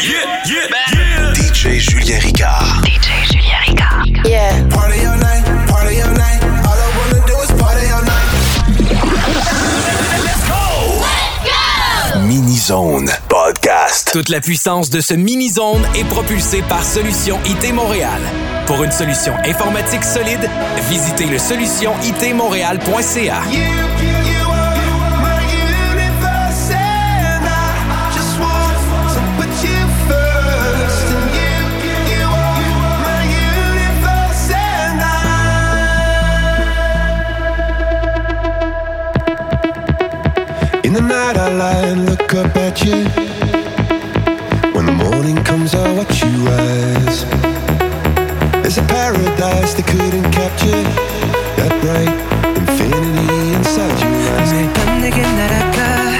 DJ Julien Ricard. DJ Julien Ricard. Yeah. Party all night, night. All I night. Let's go! Let's go! Mini Zone Podcast. Toute la puissance de ce Mini Zone est propulsée par Solution IT Montréal. Pour une solution informatique solide, visitez le Solution solutionitmontréal.ca. Yeah, yeah. twilight look up at you. When the morning comes, I watch you rise. It's a paradise they couldn't capture. That bright infinity inside your eyes.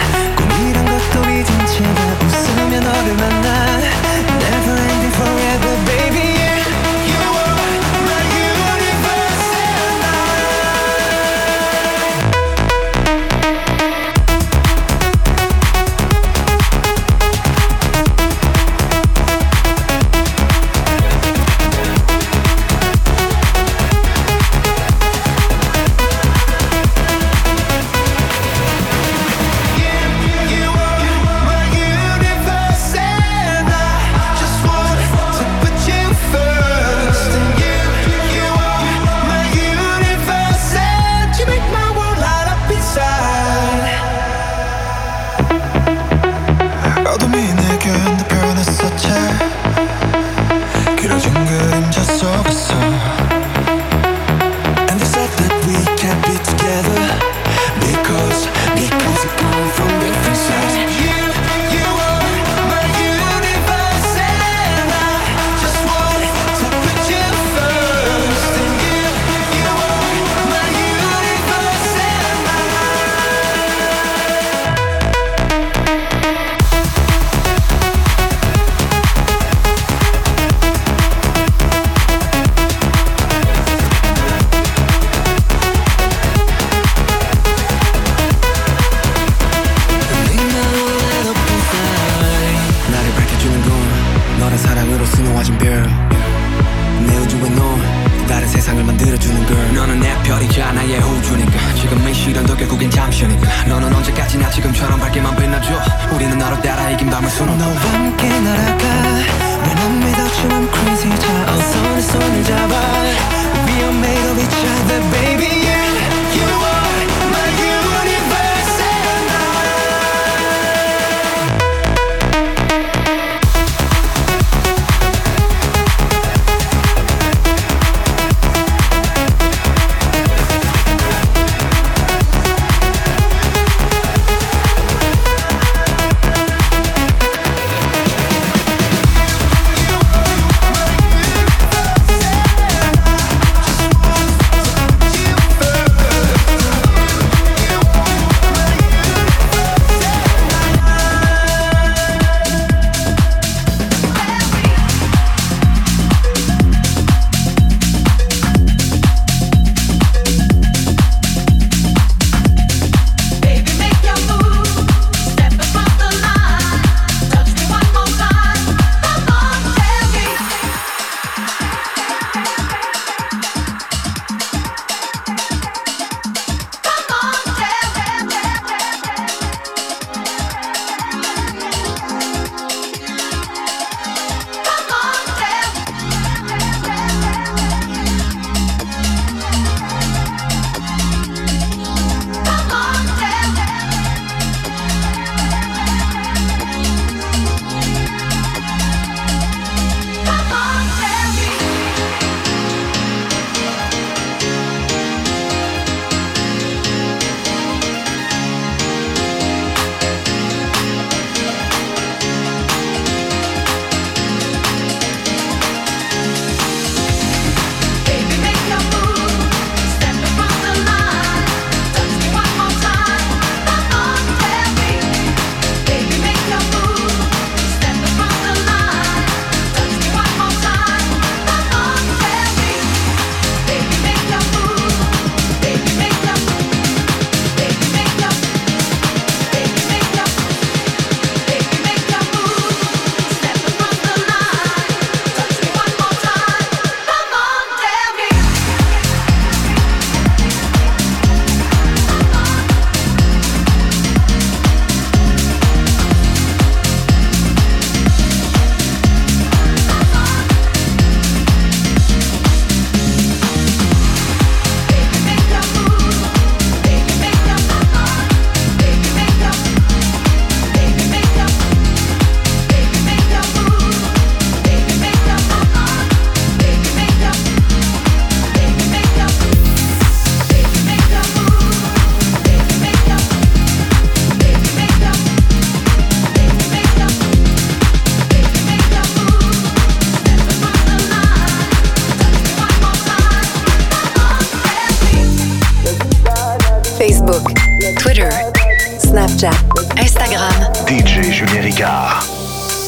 Instagram. DJ Julien Ricard.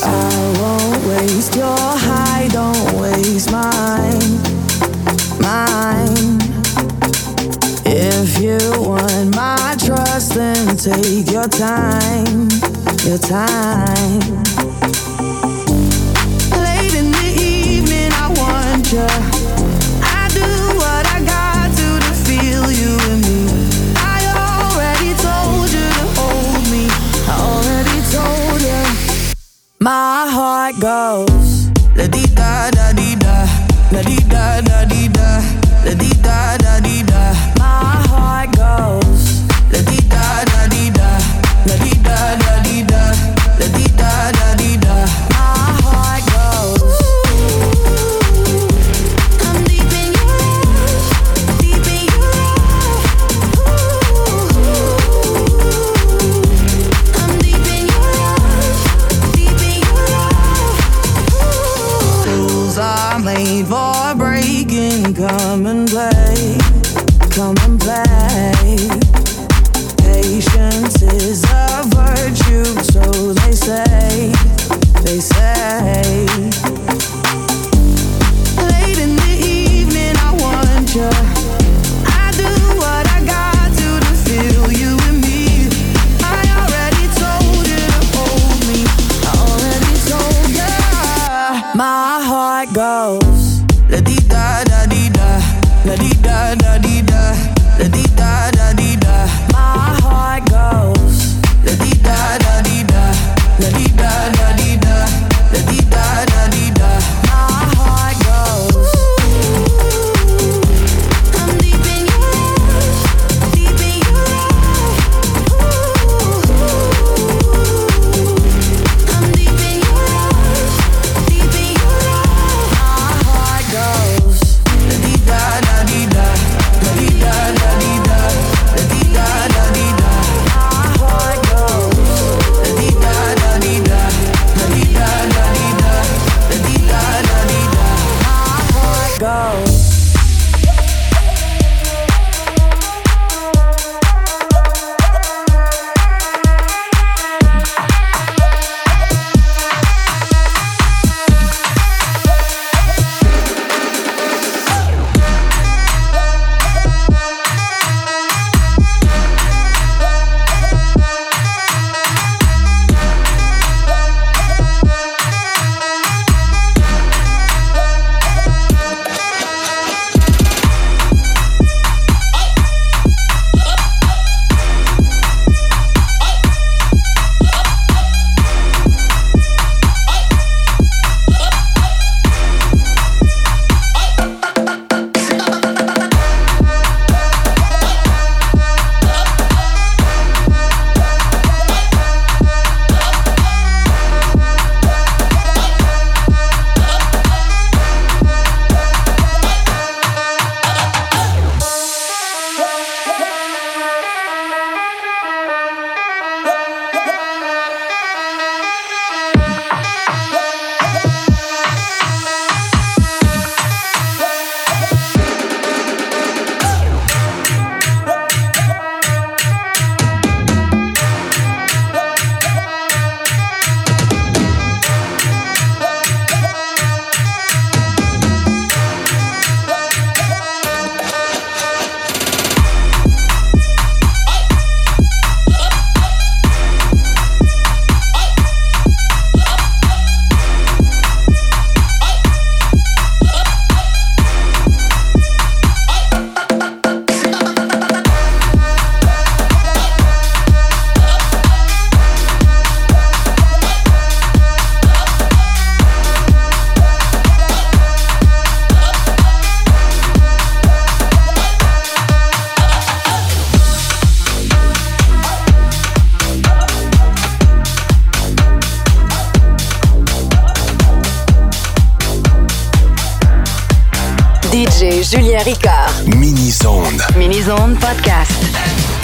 I won't waste your high, don't waste mine, mine. If you want my trust, then take your time, your time. Late in the evening, I want you. go. DJ Julien Ricard. Mini Zone. Mini Zone Podcast.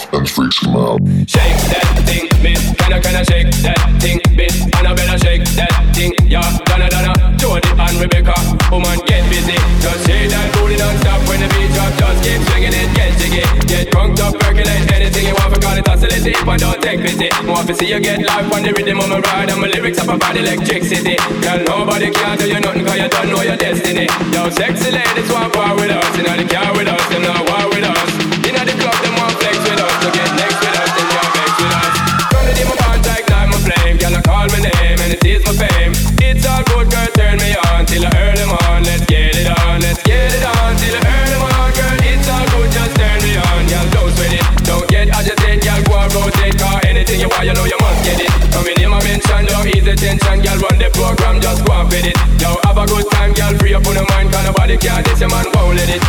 Off and freaks come out. Shake that thing, miss. Can I, can I shake that thing, miss? Annabella shake that thing, yeah. Donna, Donna, Jody and Rebecca. Woman, get busy. Just shake that booty non-stop when the beat drop. Just keep swinging it, get jiggy. Get drunk up, percolate anything you want. Forgot it, oscillate it, but don't take pity. Want to see you get life on the rhythm of my ride. And my lyrics up about electricity. Girl, nobody can do you nothing cause you don't know your destiny. Yo, sexy ladies want war with us. You know they care with us, them not war with us. Anything you know you must get it. Coming in my mention, don't ease the tension, girl. Run the program, just go and fit it. Yo, have a good time, girl. Free up on the mind, cause nobody can diss your man, won't let it.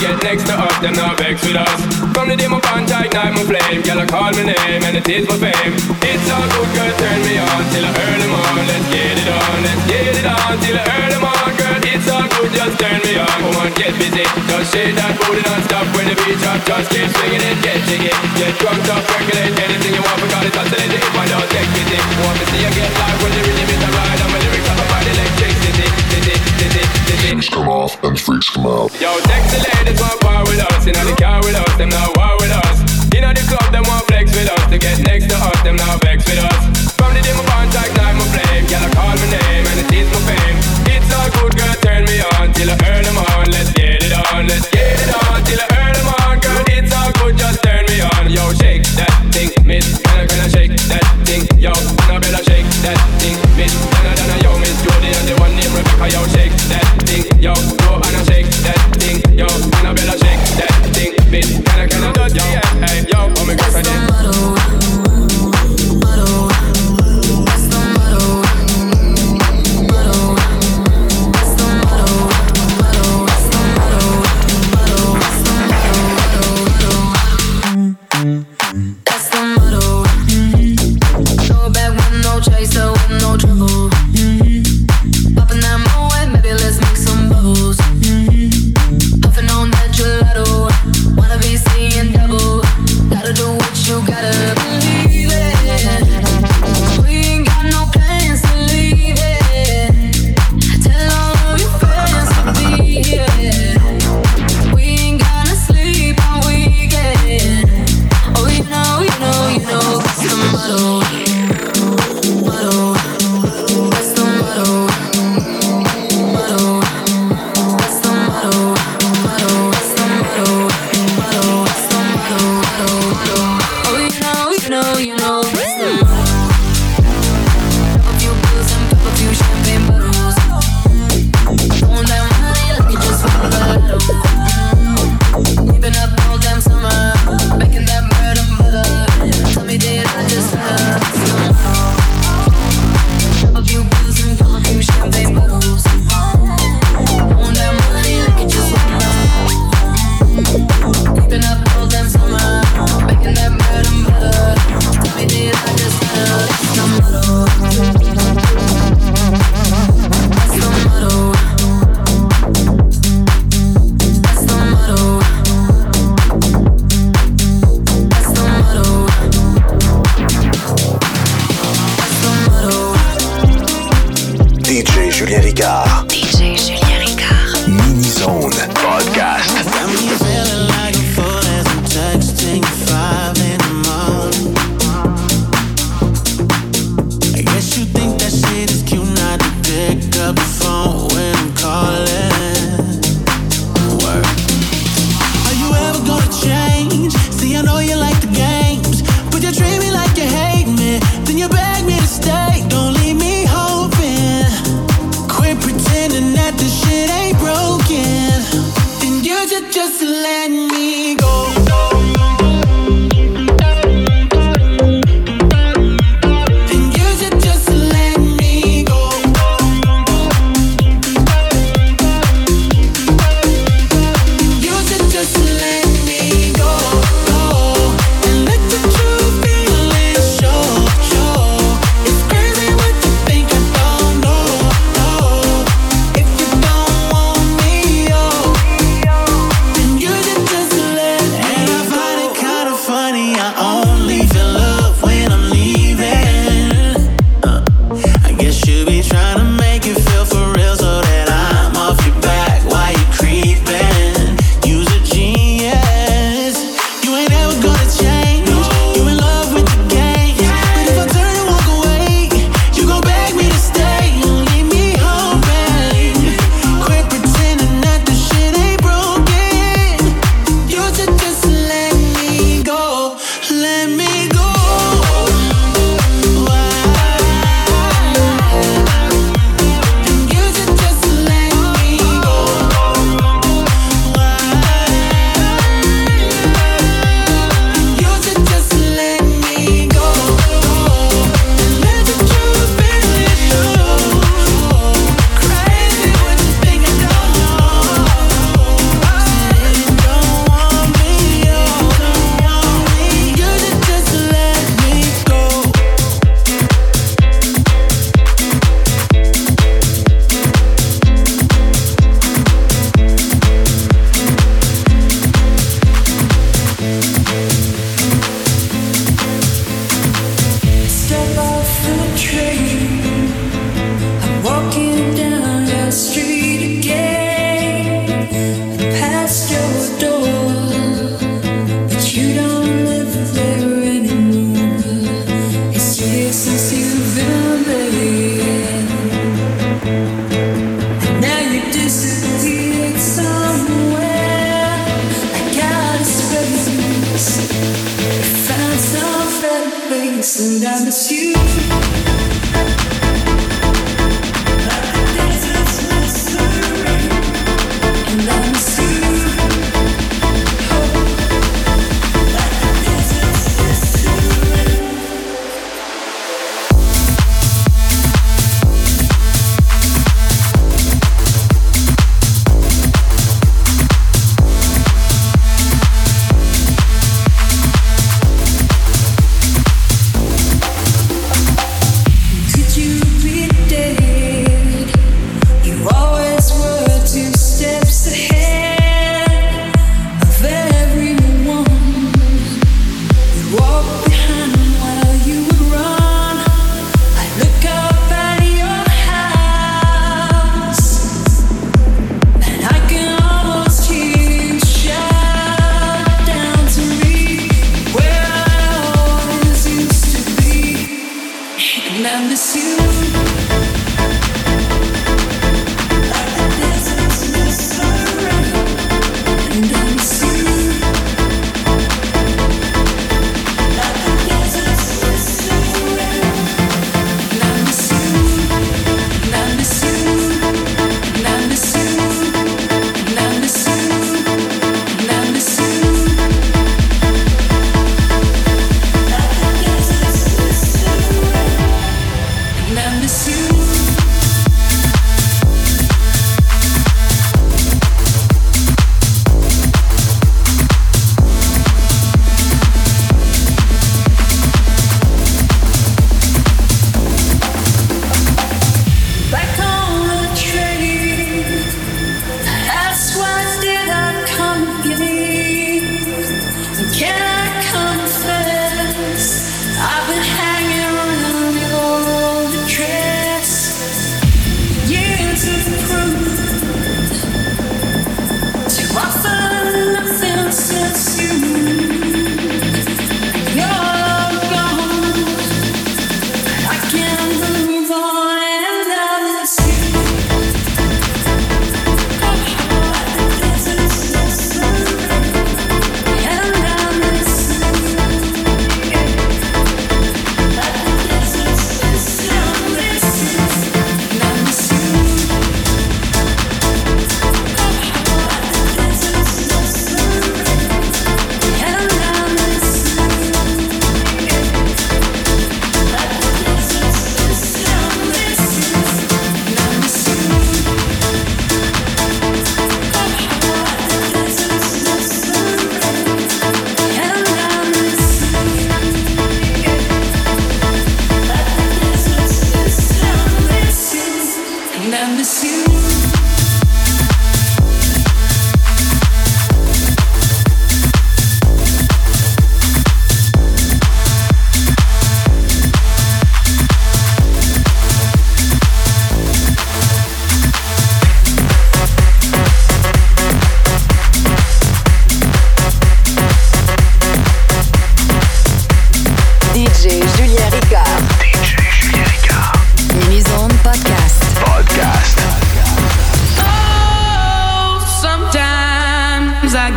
Get next to us, them not vex with us. From the day my band ignite my flame, girl, I call my name and it is my fame. It's all good, girl, turn me on till I earn them on. Let's get it on, let's get it on till I earn them on, girl. It's all good, just turn me on. Come on, get busy, just shake that booty non-stop when the beat drop. Just keep swinging it, get jiggy, get drunk, up, percolate anything you want. Forgot it, oscillate it, if I don't take pity. Want to see you get live when the rhythm is a ride and my lyrics have about electricity. City. Come off and freaks come out. Yo, sexy ladies want power with us, know the car with us, them not war with us. Know the club, them want flex with us, to get next to us, them not vex with us. From the day my bond ignite my flame, girl, I call my name and it is my fame. It's all good, girl, turn me on till I earn them on. Let's get it on, let's get it on till I earn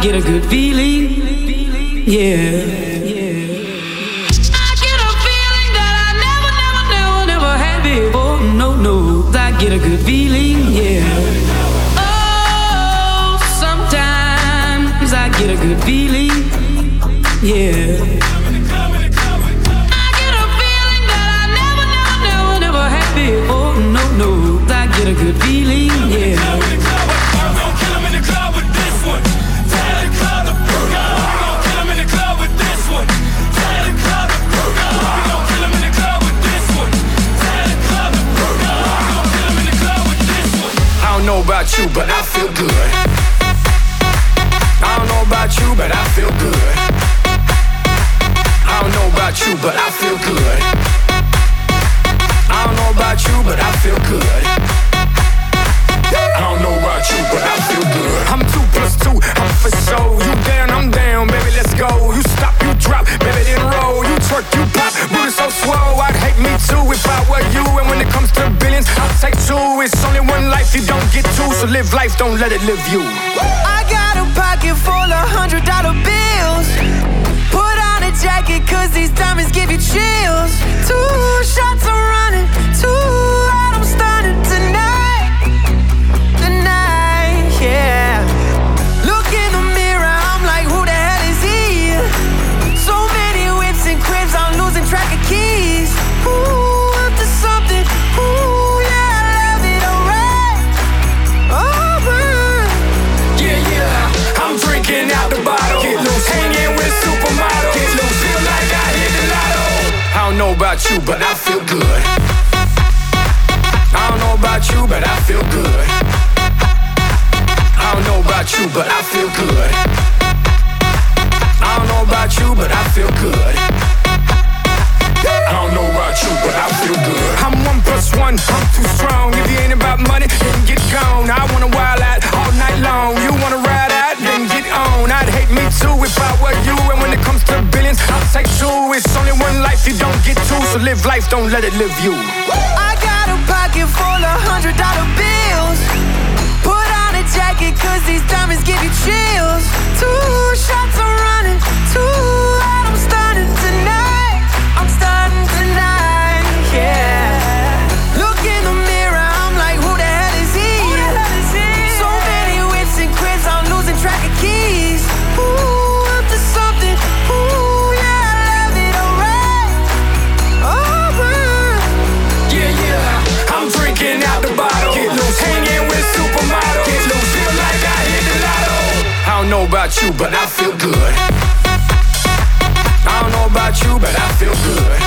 get a good feeling. Yeah. No, no, I get a good feeling, yeah. Oh, sometimes I get a good feeling, yeah. I get a feeling that I never, never, never, never had before. No, no, I get a good feeling. but I feel good. I don't know about you, but I feel good. I don't know about you, but I feel good. let it live you. Know about you, but I feel good. I don't know about you, but I feel good. I don't know about you, but I feel good. I don't know about you, but I feel good. I don't know about you, but I feel good. I'm one plus one, I'm too strong. If you ain't about money, then get gone. I wanna wild out all night long. You wanna ride on. I'd hate me too if I were you. And when it comes to billions, I'll take two. It's only one life you don't get two, so live life, don't let it live you. I got a pocket full of hundred dollar bills. Put on a jacket, cause these diamonds give you chills. Two shots are running, two out, I'm stunning tonight. I'm stunning tonight, yeah. Look in the about you, but I feel good. I don't know about you, but I feel good.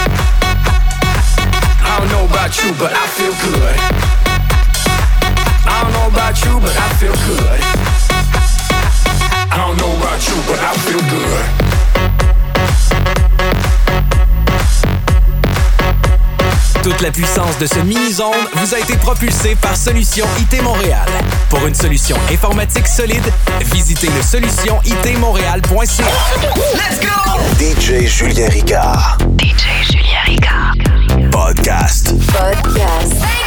I don't know about you, but I feel good. I don't know about you, but I feel good. I don't know about you, but I feel good. Toute la puissance de ce mini-zone vous a été propulsée par Solution IT Montréal. Pour une solution informatique solide, visitez le solutionitmontréal.ca. Let's go! DJ Julien Ricard. DJ Julien Ricard. Podcast. Podcast.